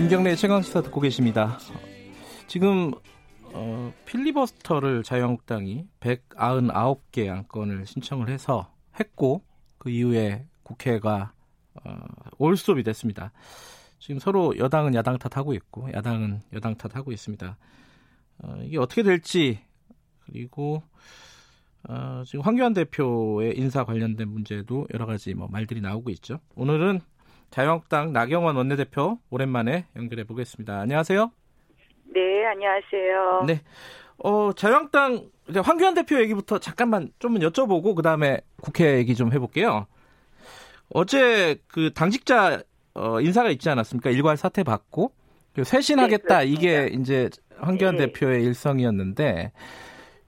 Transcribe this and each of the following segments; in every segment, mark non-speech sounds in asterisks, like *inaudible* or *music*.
김경래 최강시사 듣고 계십니다. 지금 어, 필리버스터를 자유한국당이 199개 안건을 신청을 해서 했고 그 이후에 국회가 어, 올수업이 됐습니다. 지금 서로 여당은 야당 탓하고 있고 야당은 여당 탓하고 있습니다. 어, 이게 어떻게 될지 그리고 어, 지금 황교안 대표의 인사 관련된 문제도 여러 가지 뭐 말들이 나오고 있죠. 오늘은 자유한국당 나경원 원내대표 오랜만에 연결해 보겠습니다. 안녕하세요. 네, 안녕하세요. 네. 어, 자유한국당 황교안 대표 얘기부터 잠깐만 좀 여쭤보고 그다음에 국회 얘기 좀 해볼게요. 어제 그 당직자 어, 인사가 있지 않았습니까? 일괄 사퇴 받고 쇄신하겠다 네, 이게 이제 황교안 네. 대표의 일성이었는데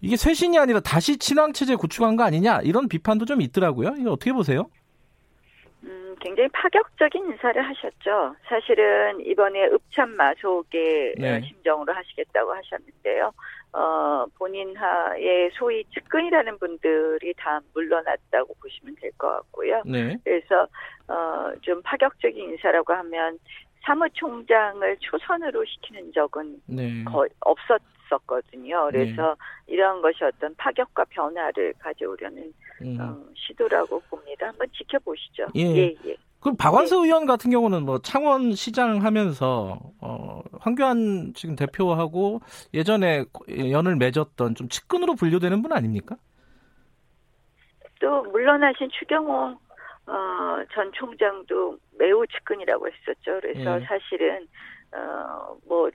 이게 쇄신이 아니라 다시 친황 체제 구축한 거 아니냐 이런 비판도 좀 있더라고요. 이거 어떻게 보세요? 음, 굉장히 파격적인 인사를 하셨죠. 사실은 이번에 읍참마속의 네. 어, 심정으로 하시겠다고 하셨는데요. 어, 본인 하에 소위 측근이라는 분들이 다 물러났다고 보시면 될 것 같고요. 네. 그래서 어, 좀 파격적인 인사라고 하면 사무총장을 초선으로 시키는 적은 네. 거의 없었었거든요. 그래서 이러한 것이 어떤 파격과 변화를 가져오려는 음. 어, 시도라고 봅니다. 한번 지켜보시죠. 예. 예, 예. 그럼 박완서 의원 같은 경우는 뭐 창원 시장 하면서 어 황교안 지금 대표하고 예전에 연을 맺었던 좀 측근으로 분류되는 분 아닙니까? 또 물러나신 추경호 어, 전 총장도 매우 측근이라고 했었죠. 그래서 예. 사실은 어, 뭐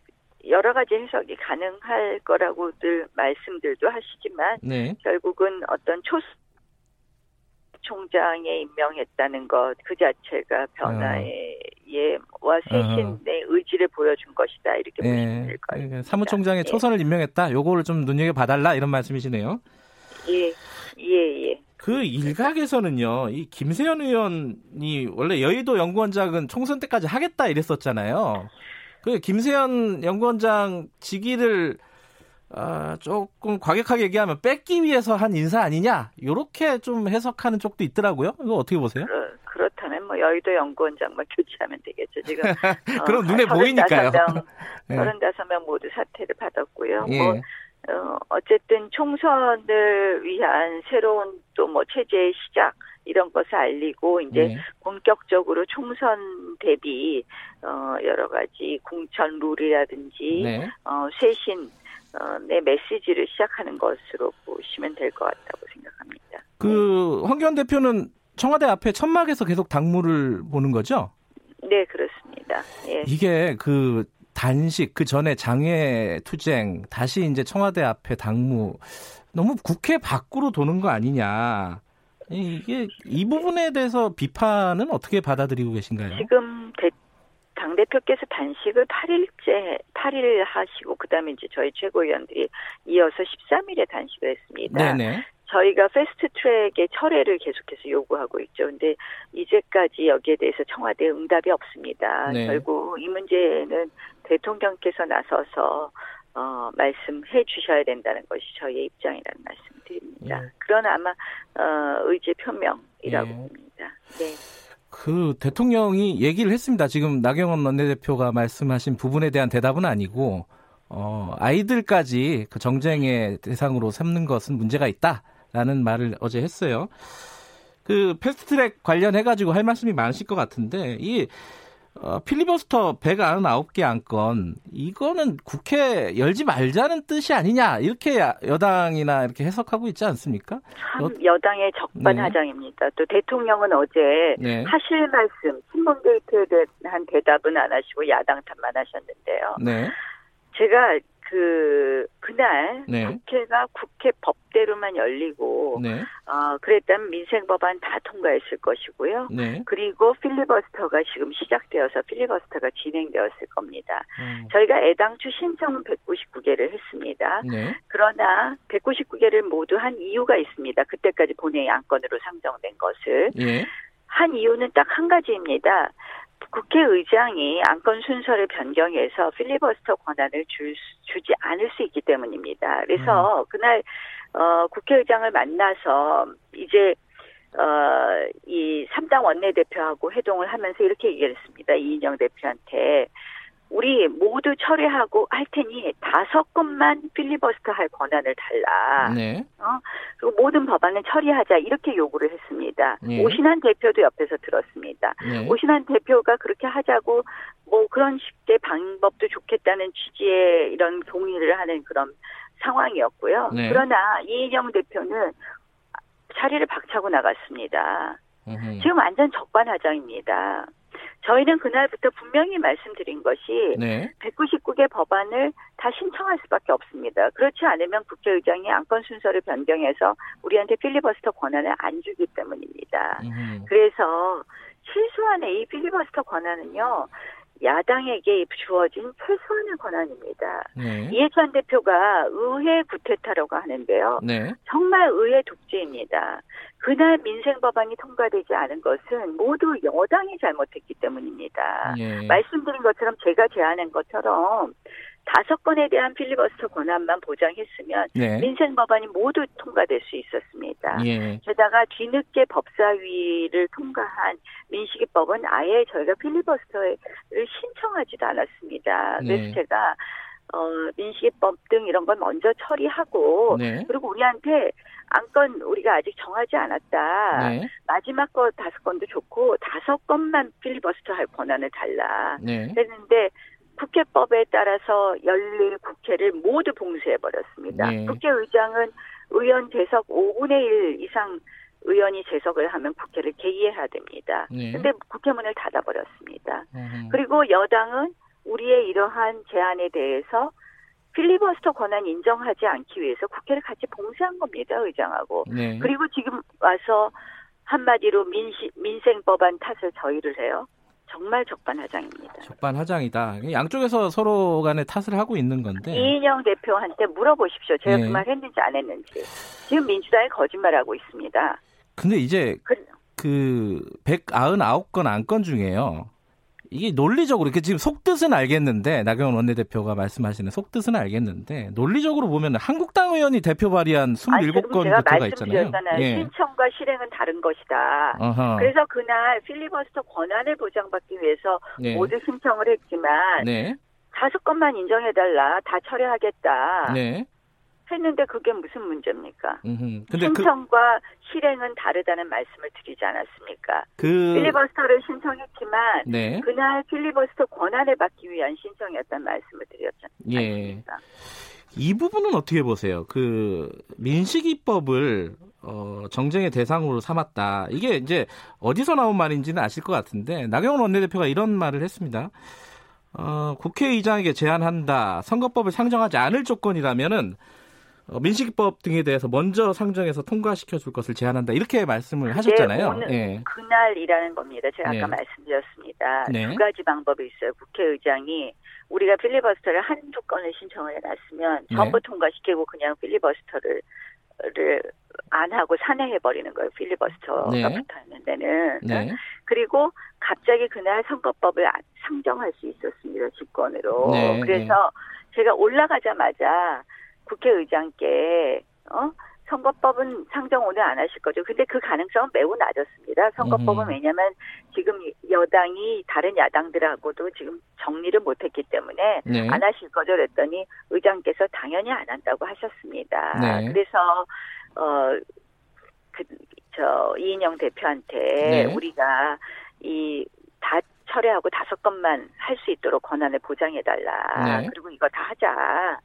여러 가지 해석이 가능할 거라고들 말씀들도 하시지만 네. 결국은 어떤 초 총장에 임명했다는 것 그 자체가 변화의 예와 쇄신의 의지를 보여준 것이다 이렇게 보시면 예. 될것 같습니다. 그러니까 사무총장의 예. 초선을 임명했다. 요거를 좀 눈여겨 봐달라 이런 말씀이시네요. 예, 예, 예. 그 일각에서는요, 이 김세현 의원이 원래 여의도 연구원장은 총선 때까지 하겠다 이랬었잖아요. 그 김세현 연구원장 직위를 아, 조금 과격하게 얘기하면 뺏기 위해서 한 인사 아니냐? 요렇게 좀 해석하는 쪽도 있더라고요. 이거 어떻게 보세요? 그렇, 그렇다면 뭐 여의도 연구원장만 교체하면 되겠죠. 지금 *laughs* 어, 그럼 눈에 보이니까요. 35명, *laughs* 예. 35명 모두 사퇴를 받았고요. 예. 뭐 어, 어쨌든 총선을 위한 새로운 또 뭐 체제의 시작 이런 것을 알리고 이제 예. 본격적으로 총선 대비 어, 여러 가지 공천 룰이라든지 네. 어, 쇄신 어, 내 메시지를 시작하는 것으로 보시면 될 것 같다고 생각합니다. 그 황교안 대표는 청와대 앞에 천막에서 계속 당무를 보는 거죠? 네, 그렇습니다. 예. 이게 그 단식 그 전에 장애 투쟁 다시 이제 청와대 앞에 당무 너무 국회 밖으로 도는 거 아니냐 이게 이 부분에 대해서 비판은 어떻게 받아들이고 계신가요? 지금 대, 당대표께서 단식을 8일째, 8일 하시고, 그 다음에 이제 저희 최고위원들이 이어서 13일에 단식을 했습니다. 네네. 저희가 패스트 트랙의 철회를 계속해서 요구하고 있죠. 근데 이제까지 여기에 대해서 청와대 응답이 없습니다. 네. 결국 이 문제는 대통령께서 나서서 어, 말씀해 주셔야 된다는 것이 저희의 입장이라는 말씀 드립니다. 예. 그런 아마 어, 의지 표명이라고 예. 봅니다. 네. 그 대통령이 얘기를 했습니다. 지금 나경원 원내대표가 말씀하신 부분에 대한 대답은 아니고 어, 아이들까지 그 정쟁의 대상으로 삼는 것은 문제가 있다라는 말을 어제 했어요. 그 패스트트랙 관련해 가지고 할 말씀이 많으실 것 같은데 이 어, 필리버스터 199개 안건 이거는 국회 열지 말자는 뜻이 아니냐 이렇게 야- 여당이나 이렇게 해석하고 있지 않습니까? 참 어- 여당의 적반하장입니다. 또 대통령은 어제 네. 하실 말씀, 신문 게이트에 대한 대답은 안 하시고 야당 탓만 하셨는데요. 네. 제가 그 그날 네. 국회가 국회 법대로만 열리고 네. 어 그랬다면 민생 법안 다 통과했을 것이고요. 네. 그리고 필리버스터가 지금 시작되어서 필리버스터가 진행되었을 겁니다. 음, 저희가 애당초 신청은 199개를 했습니다. 네. 그러나 199개를 모두 한 이유가 있습니다. 그때까지 본회의 안건으로 상정된 것을 예. 한 이유는 딱 한 가지입니다. 국회의장이 안건 순서를 변경해서 필리버스터 권한을 줄, 수- 주지 않을 수 있기 때문입니다. 그래서 그날 어, 국회의장을 만나서 이제 어, 이 3당 원내대표하고 회동을 하면서 이렇게 얘기했습니다. 이인영 대표한테 우리 모두 철회하고 할 테니 다섯 건만 필리버스터 할 권한을 달라. 네. 그리고 모든 법안을 처리하자 이렇게 요구를 했습니다. 예. 오신환 대표도 옆에서 들었습니다. 네. 오신환 대표가 그렇게 하자고 뭐 그런 식의 방법도 좋겠다는 취지의 이런 동의를 하는 그런 상황이었고요. 네. 그러나 이인영 대표는 자리를 박차고 나갔습니다. 음흠. 지금 완전 적반하장입니다. 저희는 그날부터 분명히 말씀드린 것이 네. 199개 법안을 다 신청할 수밖에 없습니다. 그렇지 않으면 국회의장이 안건 순서를 변경해서 우리한테 필리버스터 권한을 안 주기 때문입니다. 음흠. 그래서 실수한의 이 필리버스터 권한은요, 야당에게 주어진 최소한의 권한입니다. 네. 이해찬 대표가 의회 구태타라고 하는데요. 네. 정말 의회 독재입니다. 그날 민생 법안이 통과되지 않은 것은 모두 여당이 잘못했기 때문입니다. 예. 말씀드린 것처럼 제가 제안한 것처럼 다섯 건에 대한 필리버스터 권한만 보장했으면 네. 민생 법안이 모두 통과될 수 있었습니다. 예. 게다가 뒤늦게 법사위를 통과한 민식이법은 아예 저희가 필리버스터를 신청하지도 않았습니다. 그래서 네. 제가 어, 민식이법 등 이런 걸 먼저 처리하고 네. 그리고 우리한테 안건 우리가 아직 정하지 않았다. 네. 마지막 거 다섯 건도 좋고 다섯 건만 필리버스터 할 권한을 달라. 네. 했는데 국회법에 따라서 열릴 국회를 모두 봉쇄해버렸습니다. 네. 국회의장은 의원 재석 5분의 1 이상 의원이 재석을 하면 국회를 개의해야 됩니다. 네. 근데 국회문을 닫아버렸습니다. 음흠. 그리고 여당은 우리의 이러한 제안에 대해서 필리버스터 권한 인정하지 않기 위해서 국회를 같이 봉쇄한 겁니다, 의장하고. 네. 그리고 지금 와서 한마디로 민시, 민생 법안 탓을 저희를 해요. 정말 적반하장입니다. 적반하장이다. 양쪽에서 서로 간에 탓을 하고 있는 건데. 이인영 대표한테 물어보십시오. 제가 네. 그말 했는지 안 했는지. 지금 민주당이 거짓말하고 있습니다. 근데 이제 그, 그 199건 안건 중에요. 이게 논리적으로 이렇게 지금 속뜻은 알겠는데 나경원 원내대표가 말씀하시는 속뜻은 알겠는데 논리적으로 보면 한국당 의원이 대표 발의한 아니, 지금 27건 제가 부터가 있잖아요. 말씀드렸잖아요. 예. 신청과 실행은 다른 것이다. 어허. 그래서 그날 필리버스터 권한을 보장받기 위해서 네. 모두 신청을 했지만 네. 다섯 건만 인정해달라. 다 철회하겠다. 네. 했는데 그게 무슨 문제입니까? 음흠. 근데 그, 신청과 실행은 다르다는 말씀을 드리지 않았습니까? 그, 필리버스터를 신청했지만 네. 그날 필리버스터 권한을 받기 위한 신청이었다는 말씀을 드렸지 예. 이 부분은 어떻게 보세요? 그 민식이법을 어, 정쟁의 대상으로 삼았다. 이게 이제 어디서 나온 말인지는 아실 것 같은데 나경원 원내대표가 이런 말을 했습니다. 어, 국회의장에게 제안한다. 선거법을 상정하지 않을 조건이라면은 어, 민식이법 등에 대해서 먼저 상정해서 통과시켜 줄 것을 제안한다. 이렇게 말씀을 하셨잖아요. 오늘 예. 그날이라는 겁니다. 제가 네. 아까 말씀드렸습니다. 네. 두 가지 방법이 있어요. 국회의장이 우리가 필리버스터를 한두 건을 신청을 해놨으면 네. 전부 통과시키고 그냥 필리버스터를 를안 하고 산회해 버리는 거예요. 필리버스터가 네. 붙어 있는 데는. 네. 그리고 갑자기 그날 선거법을 아- 상정할 수 있었습니다. 직권으로. 네, 그래서 제가 올라가자마자 국회의장께 어? 선거법은 상정 오늘 안 하실 거죠. 근데 그 가능성은 매우 낮았습니다. 선거법은 음. 왜냐하면 지금 여당이 다른 야당들하고도 지금 정리를 못했기 때문에 네. 안 하실 거죠. 그랬더니 의장께서 당연히 안 한다고 하셨습니다. 네. 그래서 어 그 저 이인영 대표한테 네. 우리가 이다 철회하고 다섯 건만 할 수 있도록 권한을 보장해 달라. 네. 그리고 이거 다 하자.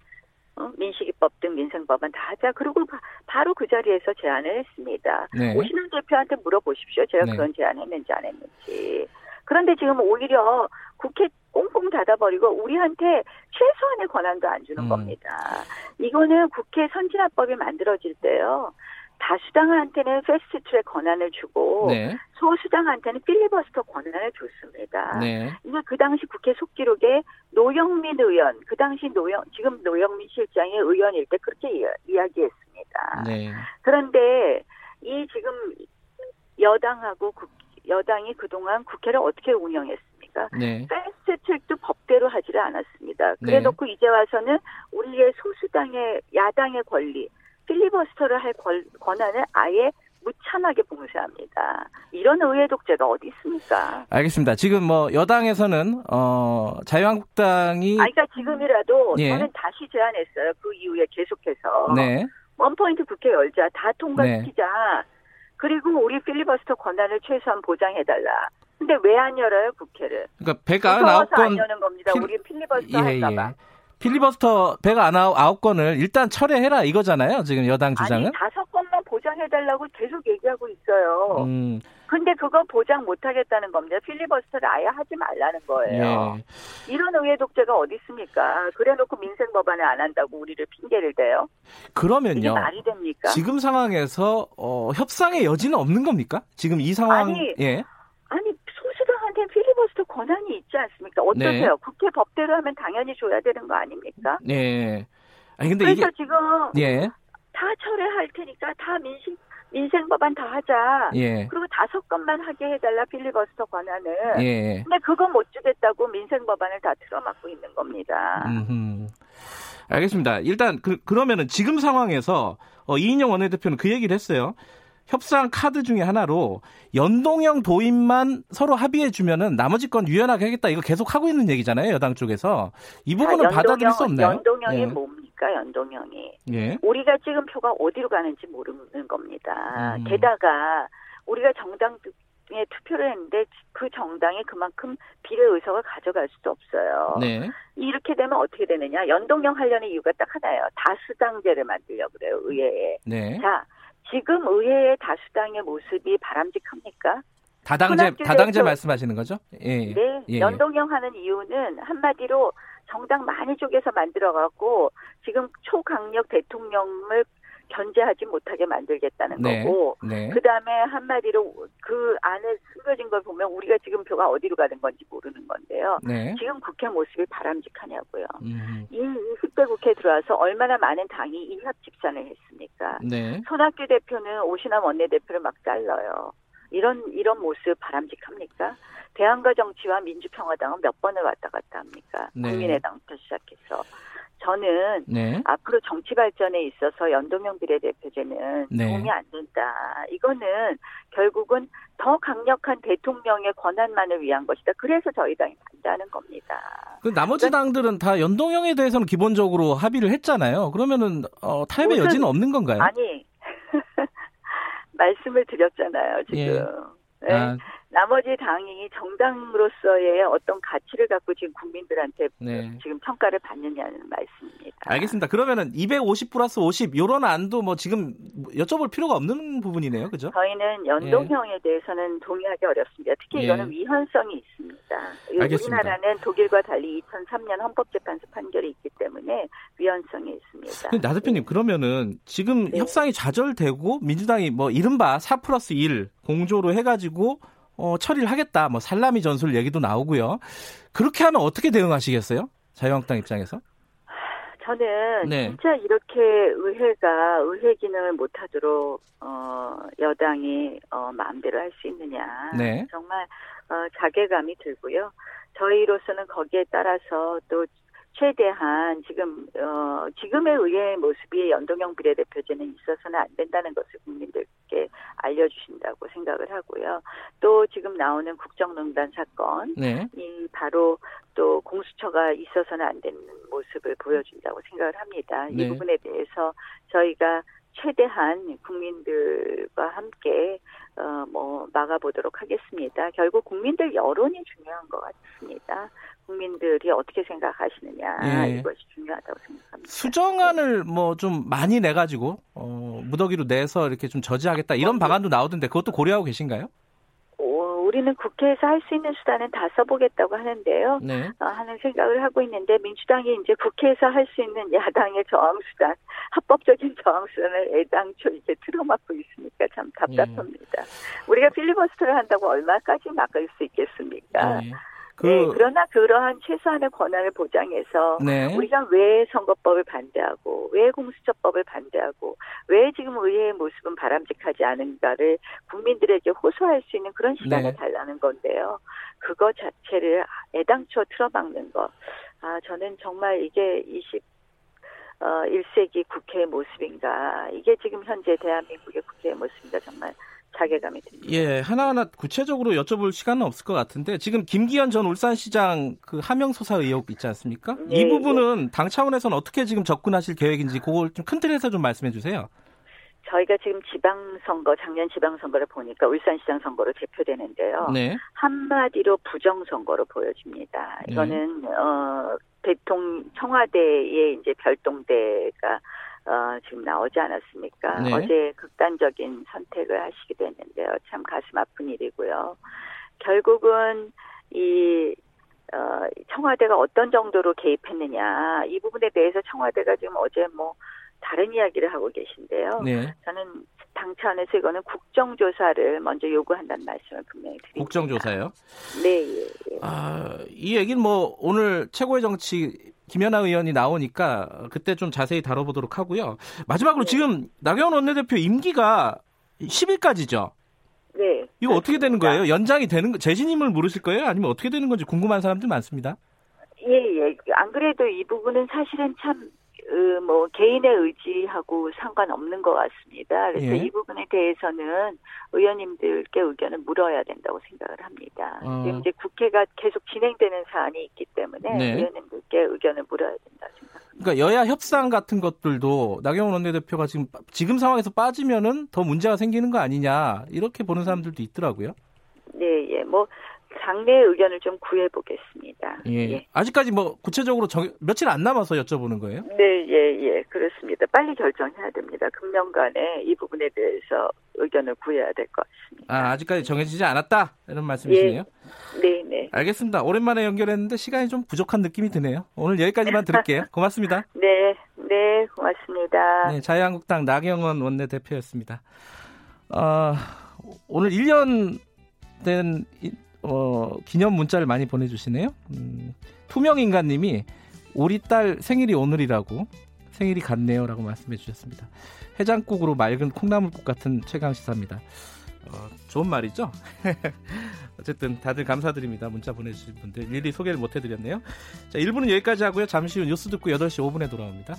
어? 민식이법 등 민생법은 다 하자. 그리고 바, 로그 자리에서 제안을 했습니다. 네. 오신환 대표한테 물어보십시오. 제가 네. 그런 제안했는지 안 했는지. 그런데 지금 오히려 국회 꽁꽁 닫아버리고 우리한테 최소한의 권한도 안 주는 음. 겁니다. 이거는 국회 선진화법이 만들어질 때요. 다수당한테는 패스트트랙 권한을 주고 네. 소수당한테는 필리버스터 권한을 줬습니다. 네. 이게 그 당시 국회 속기록에 노영민 의원, 그 당시 노영 지금 노영민 실장이 의원일 때 그렇게 이야, 기했습니다 네. 그런데 이 지금 여당하고 국, 여당이 그동안 국회를 어떻게 운영했습니까? 네. 패스트트랙도 법대로 하지를 않았습니다. 네. 그래놓고 이제 와서는 우리의 소수당의 야당의 권리, 필리버스터를 할 권, 권한을 아예 무참하게 봉쇄합니다. 이런 의회 독재가 어디 있습니까? 알겠습니다. 지금 뭐 여당에서는 어 자유한국당이 아, 그러니까 지금이라도 예. 저는 다시 제안했어요. 그 이후에 계속해서 네. 원포인트 국회 열자, 다 통과시키자. 그리고 우리 필리버스터 권한을 최소한 보장해달라. 근데 왜 안 열어요 국회를? 그러니까 무서워서 안 199건 여는 겁니다. 필- 우리 필리버스터 예, 할까봐. 예. 필리버스터 199건을 일단 철회해라 이거잖아요. 지금 여당 주장은. 아니 다섯 건만 보장해달라고 계속 얘기하고 있어요. 음, 근데 그거 보장 못하겠다는 겁니다. 필리버스터를 아예 하지 말라는 거예요. 예. 이런 의회 독재가 어디 있습니까? 그래놓고 민생 법안을 안 한다고 우리를 핑계를 대요. 그러면요. 말이 됩니까? 지금 상황에서 어, 협상의 여지는 없는 겁니까? 지금 이 상황 아니, 예. 필리버스터 권한이 있지 않습니까? 어떠세요? 네. 국회 법대로 하면 당연히 줘야 되는 거 아닙니까? 예. 아니 근데 그래서 이게 지금 예. 다 철회할 테니까 다 민생 민생 법안 다 하자. 예. 그리고 다섯 건만 하게 해달라 필리버스터 권한을. 예. 근데 그거 못 주겠다고 민생 법안을 다 틀어막고 있는 겁니다. 음. 알겠습니다. 일단 그, 그러면은 지금 상황에서 어, 이인영 원내대표는 그 얘기를 했어요. 협상 카드 중에 하나로 연동형 도입만 서로 합의해 주면은 나머지 건 유연하게 하겠다 이거 계속 하고 있는 얘기잖아요 여당 쪽에서 이 부분은 자, 받아들일 수 없나요? 연동형이 예. 뭡니까? 연동형이 예. 우리가 찍은 표가 어디로 가는지 모르는 겁니다. 음. 게다가 우리가 정당 에 투표를 했는데 그 정당이 그만큼 비례 의석을 가져갈 수도 없어요. 네. 이렇게 되면 어떻게 되느냐? 연동형 하려는 이유가 딱 하나예요. 다수당제를 만들려고 그래요. 의회에. 네. 자, 지금 의회의 다수당의 모습이 바람직합니까? 다당제 다당제 말씀하시는 거죠? 예. 네, 예. 연동형 하는 이유는 한마디로 정당 많이 쪼개서 만들어갖고 지금 초강력 대통령을 견제하지 못하게 만들겠다는 네. 거고 네. 그 다음에 한마디로 그 안에 숨겨진 걸 보면 우리가 지금 표가 어디로 가는 건지 모르는 건데요. 네. 지금 국회 모습이 바람직하냐고요. 음. 이 20대 국회 들어와서 얼마나 많은 당이 이합 집산을 했습니까? 네. 손학규 대표는 오신환 원내대표를 막 잘라요. 이런 이런 모습 바람직합니까? 대한과 정치와 민주평화당은 몇 번을 왔다 갔다 합니까? 네. 국민의당부터 시작해서 저는 네. 앞으로 정치 발전에 있어서 연동형 비례대표제는 네. 도움이 안 된다. 이거는 결국은 더 강력한 대통령의 권한만을 위한 것이다. 그래서 저희 당이 반대하는 겁니다. 그 나머지 당들은 다 연동형에 대해서는 기본적으로 합의를 했잖아요. 그러면은 어, 타협의 무슨- 여지는 없는 건가요? 아니 *laughs* 말씀을 드렸잖아요. 지금. 예. 네. 아, 나머지 당이 정당으로서의 어떤 가치를 갖고 지금 국민들한테 네. 지금 평가를 받느냐는 말씀입니다. 알겠습니다. 그러면은 250 플러스 50 요런 안도 뭐 지금 여쭤볼 필요가 없는 부분이네요. 그죠? 저희는 연동형에 대해서는 동의하기 어렵습니다. 특히 예. 이거는 위헌성이 있습니다. 알겠습니다. 우리나라는 독일과 달리 2003년 헌법재판소 판결이 있기 때문에 위헌성이 있습니다. 나 대표님 그러면은 지금 네. 협상이 좌절되고 민주당이 뭐 이른바 4 플러스 1 공조로 해가지고 어, 처리를 하겠다. 뭐 살라미 전술 얘기도 나오고요. 그렇게 하면 어떻게 대응하시겠어요? 자유한국당 입장에서? 저는 네. 진짜 이렇게 의회가 의회 기능을 못하도록 어, 여당이 어, 마음대로 할 수 있느냐 네. 정말 어, 자괴감이 들고요. 저희로서는 거기에 따라서 또 최대한 지금 어, 지금의 의회 모습이 연동형 비례대표제는 있어서는 안 된다는 것을 국민들께 알려주신다고 생각을 하고요. 또 지금 나오는 국정농단 사건 네. 이 바로 또 공수처가 있어서는 안 되는 모습을 보여준다고 생각을 합니다. 네. 이 부분에 대해서 저희가 최대한 국민들과 함께 어 뭐 막아보도록 하겠습니다. 결국 국민들 여론이 중요한 것 같습니다. 국민들이 어떻게 생각하시느냐 예. 이것이 중요하다고 생각합니다. 수정안을 뭐 좀 많이 내 가지고 어, 무더기로 내서 이렇게 좀 저지하겠다 이런 방안도 나오던데 그것도 고려하고 계신가요? 어, 우리는 국회에서 할 수 있는 수단은 다 써보겠다고 하는데요. 네. 어, 하는 생각을 하고 있는데 민주당이 이제 국회에서 할 수 있는 야당의 저항 수단, 합법적인 저항 수단을 애당초 이렇게 틀어막고 있으니까 참 답답합니다. 네. 우리가 필리버스터를 한다고 얼마까지 막을 수 있겠습니까? 네. 그... 네, 그러나 그러한 최소한의 권한을 보장해서 네. 우리가 왜 선거법을 반대하고 왜 공수처법을 반대하고 왜 지금 의회의 모습은 바람직하지 않은가를 국민들에게 호소할 수 있는 그런 시간을 네. 달라는 건데요. 그거 자체를 애당초 틀어막는 거. 아, 저는 정말 이게 20 어, 1세기 국회의 모습인가. 이게 지금 현재 대한민국의 국회의 모습인가 정말 자괴감이 듭니다. 예, 하나하나 구체적으로 여쭤볼 시간은 없을 것 같은데 지금 김기현 전 울산시장 그 하명 소사 의혹 있지 않습니까? 네, 이 부분은 네. 당 차원에서는 어떻게 지금 접근하실 계획인지 그걸 좀 큰 틀에서 좀 말씀해 주세요. 저희가 지금 지방선거 작년 지방선거를 보니까 울산시장 선거로 대표되는데요. 네. 한마디로 부정선거로 보여집니다. 네. 이거는 네. 어 대통령 청와대의 이제 별동대가 어, 지금 나오지 않았습니까? 네. 어제 극단적인 선택을 하시게 됐는데요. 참 가슴 아픈 일이고요. 결국은 이 어, 청와대가 어떤 정도로 개입했느냐 이 부분에 대해서 청와대가 지금 어제 뭐 다른 이야기를 하고 계신데요. 네. 저는 당 차원에서 이거는 국정조사를 먼저 요구한다는 말씀을 분명히 드립니다. 국정조사요? 네. 예, 예. 아, 이 얘기는 뭐 오늘 최고의 정치 김연아 의원이 나오니까 그때 좀 자세히 다뤄보도록 하고요. 마지막으로 네. 지금 나경원 원내대표 임기가 10일까지죠. 네. 이거 어떻게 되는 거예요? 연장이 되는 재신임을 물으실 거예요? 아니면 어떻게 되는 건지 궁금한 사람들 많습니다. 예, 예. 안 그래도 이 부분은 사실은 참그 뭐 개인의 의지하고 상관없는 것 같습니다. 그래서 예. 이 부분에 대해서는 의원님들께 의견을 물어야 된다고 생각을 합니다. 어. 지금 이제 국회가 계속 진행되는 사안이 있기 때문에 네. 의원님들께 의견을 물어야 된다 생각. 그러니까 여야 협상 같은 것들도 나경원 원내대표가 지금 지금 상황에서 빠지면은 더 문제가 생기는 거 아니냐 이렇게 보는 사람들도 있더라고요. 네, 예, 뭐 당내 의견을 좀 구해보겠습니다. 예. 예. 아직까지 뭐 구체적으로 정, 며칠 안 남아서 여쭤보는 거예요? 네, 예, 예, 그렇습니다. 빨리 결정해야 됩니다. 금년간에 이 부분에 대해서 의견을 구해야 될 것 같습니다. 아, 아직까지 정해지지 않았다 이런 말씀이시네요. 예. 네, 네. 알겠습니다. 오랜만에 연결했는데 시간이 좀 부족한 느낌이 드네요. 오늘 여기까지만 들을게요. 고맙습니다. *laughs* 네, 네, 고맙습니다. 네, 자유한국당 나경원 원내대표였습니다. 어, 오늘 1년 된 어, 기념 문자를 많이 보내주시네요. 음, 투명인간님이 우리 딸 생일이 오늘이라고 생일이 같네요라고 말씀해 주셨습니다. 해장국으로 맑은 콩나물국 같은 최강 시사입니다. 어, 좋은 말이죠. *laughs* 어쨌든 다들 감사드립니다. 문자 보내주신 분들 일일이 소개를 못 해드렸네요. 자, 1부는 여기까지 하고요. 잠시 후 뉴스 듣고 8시 5분에 돌아옵니다.